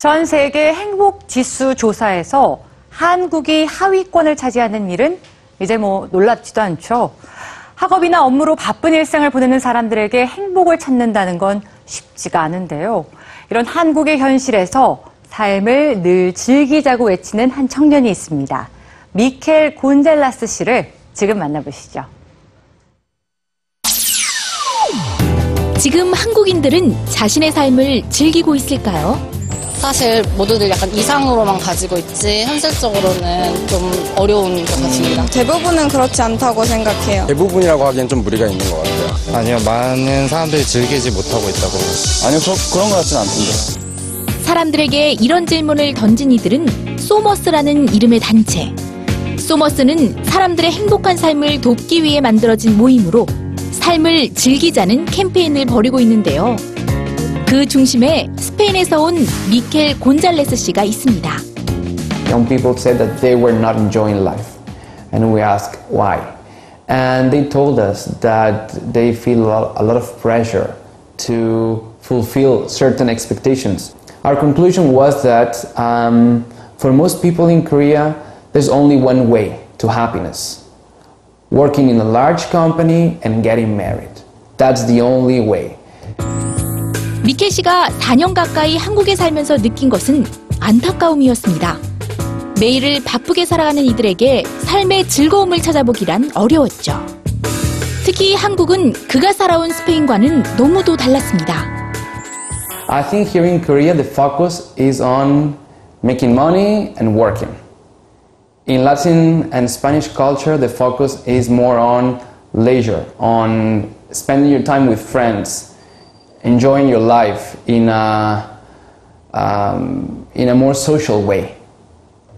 전 세계 행복 지수 조사에서 한국이 하위권을 차지하는 일은 이제 뭐 놀랍지도 않죠. 학업이나 업무로 바쁜 일상을 보내는 사람들에게 행복을 찾는다는 건 쉽지가 않은데요. 이런 한국의 현실에서 삶을 늘 즐기자고 외치는 한 청년이 있습니다. 미켈 곤잘라스 씨를 지금 만나보시죠. 지금 한국인들은 자신의 삶을 즐기고 있을까요? 사실 모두들 약간 이상으로만 가지고 있지 현실적으로는 좀 어려운 것 같습니다. 대부분은 그렇지 않다고 생각해요. 대부분이라고 하기엔 좀 무리가 있는 것 같아요. 아니요, 많은 사람들이 즐기지 못하고 있다고. 아니요, 그, 그런 것 같지는 않던데. 사람들에게 이런 질문을 던진 이들은 소머스라는 이름의 단체. 소머스는 사람들의 행복한 삶을 돕기 위해 만들어진 모임으로 삶을 즐기자는 캠페인을 벌이고 있는데요. 그 중심에 스페인에서 온 미켈 곤잘레스 씨가 있습니다. young people said that they were not enjoying life. And we asked why. And they told us that they feel a lot- a lot of pressure to fulfill certain expectations. Our conclusion was that um, for most people in Korea, there's only one way to happiness working in a large company and getting married. That's the only way. 미켈 씨가 4년 가까이 한국에 살면서 느낀 것은 안타까움이었습니다. 매일을 바쁘게 살아가는 이들에게 삶의 즐거움을 찾아보기란 어려웠죠. 특히 한국은 그가 살아온 스페인과는 너무도 달랐습니다. I think here in Korea the focus is on making money and working. In Latin and Spanish culture, the focus is more on leisure, on spending your time with friends, enjoying your life in a, um, in a more social way.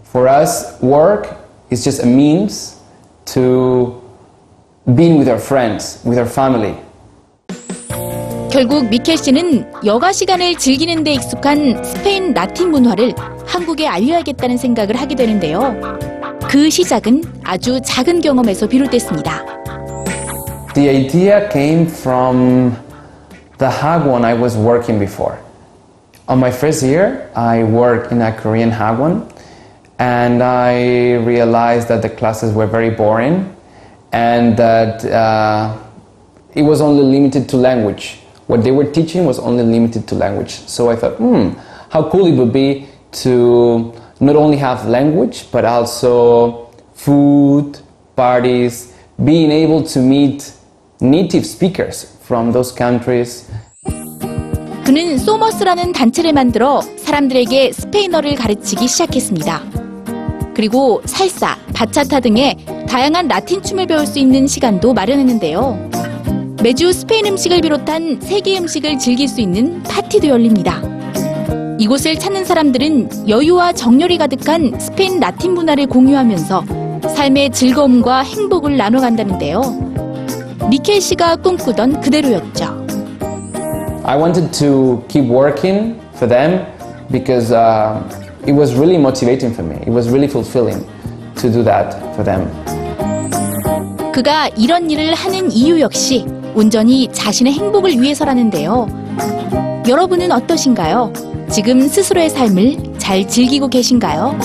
For us, work is just a means to being with our friends, with our family. 결국 미켈 씨는 여가 시간을 즐기는 데 익숙한 스페인 라틴 문화를 한국에 알려야겠다는 생각을 하게 되는데요. 그 시작은 아주 작은 경험에서 비롯됐습니다. The idea came from the Hagwon I was working before. On my first year, I worked in a Korean Hagwon, and I realized that the classes were very boring and that uh, it was only limited to language. What they were teaching was only limited to language. So I thought, hmm, how cool it would be to not only have language, but also food, parties, being able to meet native speakers from those countries. 그는 소머스라는 단체를 만들어 사람들에게 스페인어를 가르치기 시작했습니다. 그리고 살사, 바차타 등의 다양한 라틴 춤을 배울 수 있는 시간도 마련했는데요. 매주 스페인 음식을 비롯한 세계 음식을 즐길 수 있는 파티도 열립니다. 이곳을 찾는 사람들은 여유와 정열이 가득한 스페인 라틴 문화를 공유하면서 삶의 즐거움과 행복을 나눠간다는데요. 미켈 씨가 꿈꾸던 그대로였죠. I wanted to keep working for them because uh, it was really motivating for me. It was really fulfilling to do that for them. 그가 이런 일을 하는 이유 역시 온전히 자신의 행복을 위해서라는데요. 여러분은 어떠신가요? 지금 스스로의 삶을 잘 즐기고 계신가요?